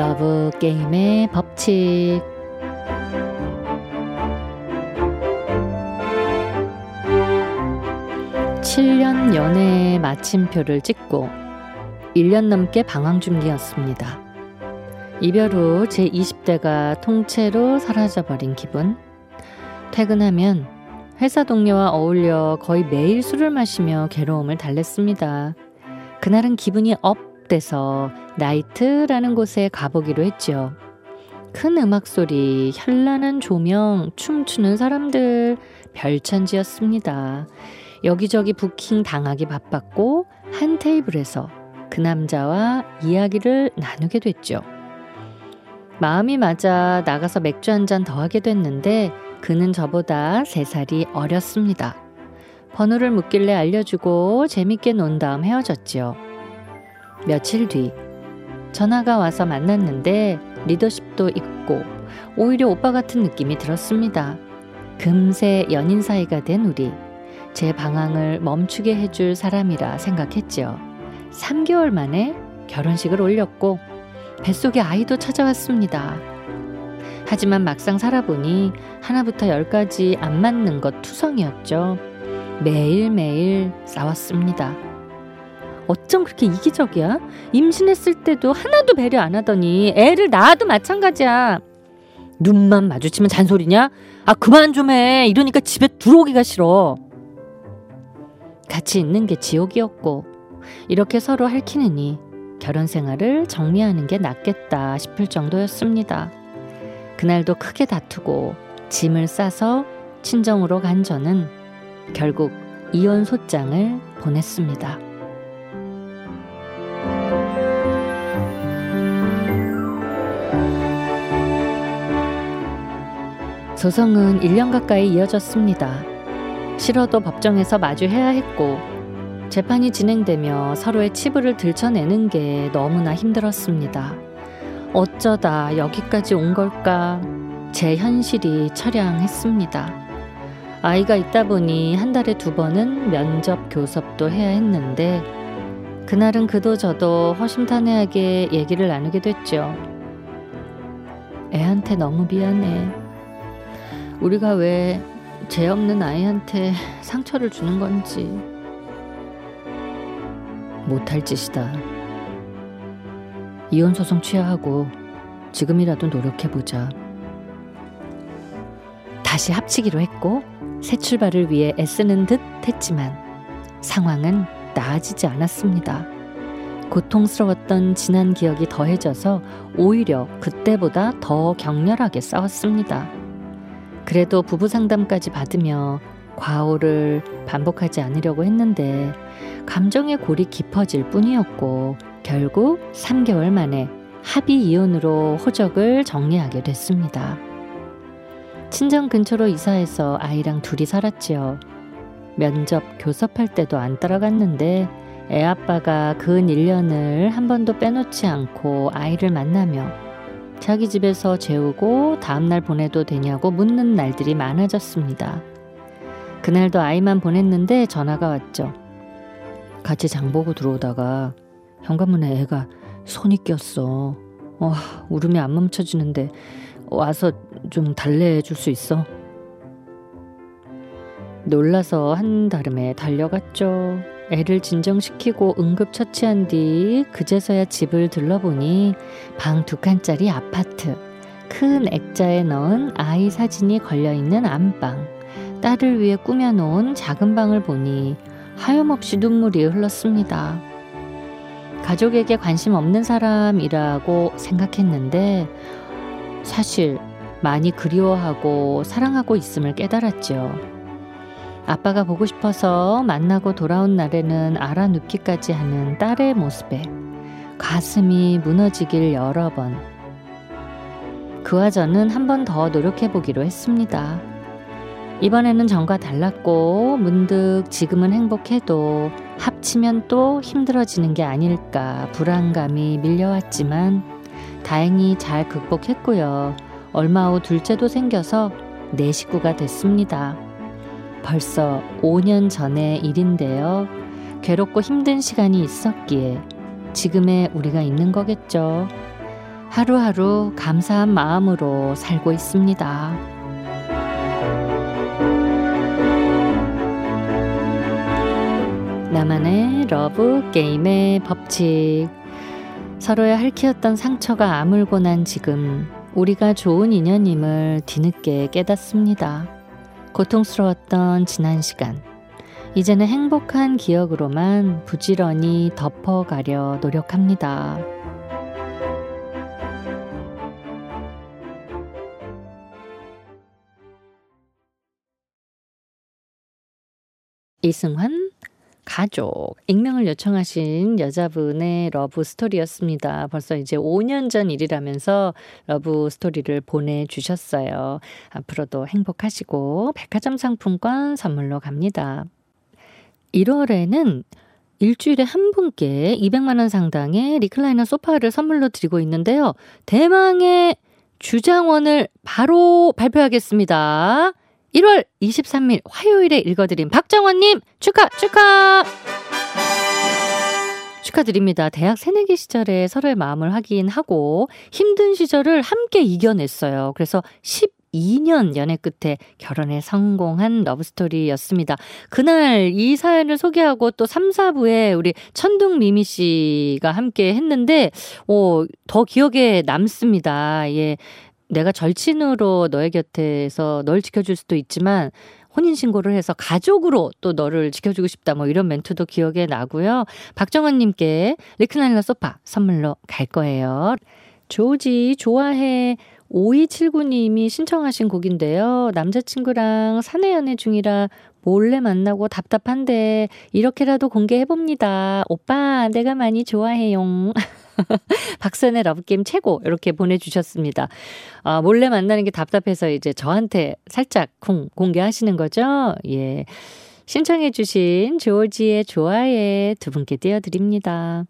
러브 게임의 법칙. 7년 연애의 마침표를 찍고 1년 넘게 방황 중이었습니다. 이별 후 제 20대가 통째로 사라져버린 기분. 퇴근하면 회사 동료와 어울려 거의 매일 술을 마시며 괴로움을 달랬습니다. 그날은 기분이 up 돼서 나이트라는 곳에 가보기로 했죠. 큰 음악 소리, 현란한 조명, 춤추는 사람들, 별천지였습니다. 여기저기 부킹 당하기 바빴고 한 테이블에서 그 남자와 이야기를 나누게 됐죠. 마음이 맞아 나가서 맥주 한 잔 더 하게 됐는데 그는 저보다 3살이 어렸습니다. 번호를 묻길래 알려주고 재밌게 논 다음 헤어졌죠. 며칠 뒤 전화가 와서 만났는데 리더십도 있고 오히려 오빠 같은 느낌이 들었습니다. 금세 연인 사이가 된 우리. 제 방황을 멈추게 해줄 사람이라 생각했지요. 3개월 만에 결혼식을 올렸고 뱃속에 아이도 찾아왔습니다. 하지만 막상 살아보니 하나부터 열까지 안 맞는 것 투성이었죠. 매일매일 싸웠습니다. 어쩜 그렇게 이기적이야? 임신했을 때도 하나도 배려 안 하더니 애를 낳아도 마찬가지야. 눈만 마주치면 잔소리냐? 아, 그만 좀 해. 이러니까 집에 들어오기가 싫어. 같이 있는 게 지옥이었고, 이렇게 서로 핥히느니 결혼 생활을 정리하는 게 낫겠다 싶을 정도였습니다. 그날도 크게 다투고 짐을 싸서 친정으로 간 저는 결국 이혼 소장을 보냈습니다. 소송은 1년 가까이 이어졌습니다. 싫어도 법정에서 마주해야 했고 재판이 진행되며 서로의 치부를 들춰내는 게 너무나 힘들었습니다. 어쩌다 여기까지 온 걸까? 제 현실이 처량했습니다. 아이가 있다 보니 한 달에 두 번은 면접 교섭도 해야 했는데 그날은 그도 저도 허심탄회하게 얘기를 나누게 됐죠. 애한테 너무 미안해. 우리가 왜 죄 없는 아이한테 상처를 주는 건지 못할 짓이다. 이혼 소송 취하하고 지금이라도 노력해 보자. 다시 합치기로 했고 새 출발을 위해 애쓰는 듯 했지만 상황은 나아지지 않았습니다. 고통스러웠던 지난 기억이 더해져서 오히려 그때보다 더 격렬하게 싸웠습니다. 그래도 부부 상담까지 받으며 과오를 반복하지 않으려고 했는데 감정의 골이 깊어질 뿐이었고 결국 3개월 만에 합의 이혼으로 호적을 정리하게 됐습니다. 친정 근처로 이사해서 아이랑 둘이 살았지요. 면접 교섭할 때도 안 따라갔는데 애 아빠가 근 1년을 한 번도 빼놓지 않고 아이를 만나며 자기 집에서 재우고 다음날 보내도 되냐고 묻는 날들이 많아졌습니다. 그날도 아이만 보냈는데 전화가 왔죠. 같이 장 보고 들어오다가 현관문에 애가 손이 꼈어. 어, 울음이 안 멈춰지는데 와서 좀 달래해 줄 수 있어? 놀라서 한다름에 달려갔죠. 애를 진정시키고 응급처치한 뒤 그제서야 집을 들러보니 방 두 칸짜리 아파트, 큰 액자에 넣은 아이 사진이 걸려있는 안방, 딸을 위해 꾸며놓은 작은 방을 보니 하염없이 눈물이 흘렀습니다. 가족에게 관심 없는 사람이라고 생각했는데 사실 많이 그리워하고 사랑하고 있음을 깨달았죠. 아빠가 보고 싶어서 만나고 돌아온 날에는 알아눕기까지 하는 딸의 모습에 가슴이 무너지길 여러 번. 그와 저는 한 번 더 노력해 보기로 했습니다. 이번에는 전과 달랐고 문득 지금은 행복해도 합치면 또 힘들어지는 게 아닐까 불안감이 밀려왔지만 다행히 잘 극복했고요. 얼마 후 둘째도 생겨서 내 식구가 됐습니다. 벌써 5년 전의 일인데요. 괴롭고 힘든 시간이 있었기에 지금의 우리가 있는 거겠죠. 하루하루 감사한 마음으로 살고 있습니다. 나만의 러브 게임의 법칙. 서로의 할퀴었던 상처가 아물고 난 지금 우리가 좋은 인연임을 뒤늦게 깨닫습니다. 고통스러웠던 지난 시간. 이제는 행복한 기억으로만 부지런히 덮어가려 노력합니다. 이승환 가족 익명을 요청하신 여자분의 love story였습니다. 벌써 이제 5년 전 일이라면서 러브 스토리를 보내주셨어요. 앞으로도 행복하시고 백화점 상품권 선물로 갑니다. 1월에는 일주일에 한 분께 200만원 상당의 리클라이너 소파를 선물로 드리고 있는데요. 대망의 주장원을 바로 발표하겠습니다. 1월 23일 화요일에 읽어드린 박정원님 축하 축하 축하드립니다. 대학 새내기 시절에 서로의 마음을 확인하고 힘든 시절을 함께 이겨냈어요. 그래서 12년 연애 끝에 결혼에 성공한 러브스토리였습니다. 그날 이 사연을 소개하고 또 3, 4부에 우리 천둥 미미 씨가 함께 했는데, 오, 더 기억에 남습니다. 예. 내가 절친으로 너의 곁에서 널 지켜줄 수도 있지만 혼인신고를 해서 가족으로 또 너를 지켜주고 싶다 뭐 이런 멘트도 기억에 나고요. 박정환님께 리크나일러 소파 선물로 갈 거예요. 조지 좋아해 5279님이 신청하신 곡인데요. 남자친구랑 사내 연애 중이라 몰래 만나고 답답한데 이렇게라도 공개해봅니다. 오빠 내가 많이 좋아해용. 박소현의 러브게임 최고 이렇게 보내주셨습니다. 아, 몰래 만나는 게 답답해서 이제 저한테 살짝 쿵 공개하시는 거죠. 예. 신청해 주신 조지의 좋아해 두 분께 띄워드립니다.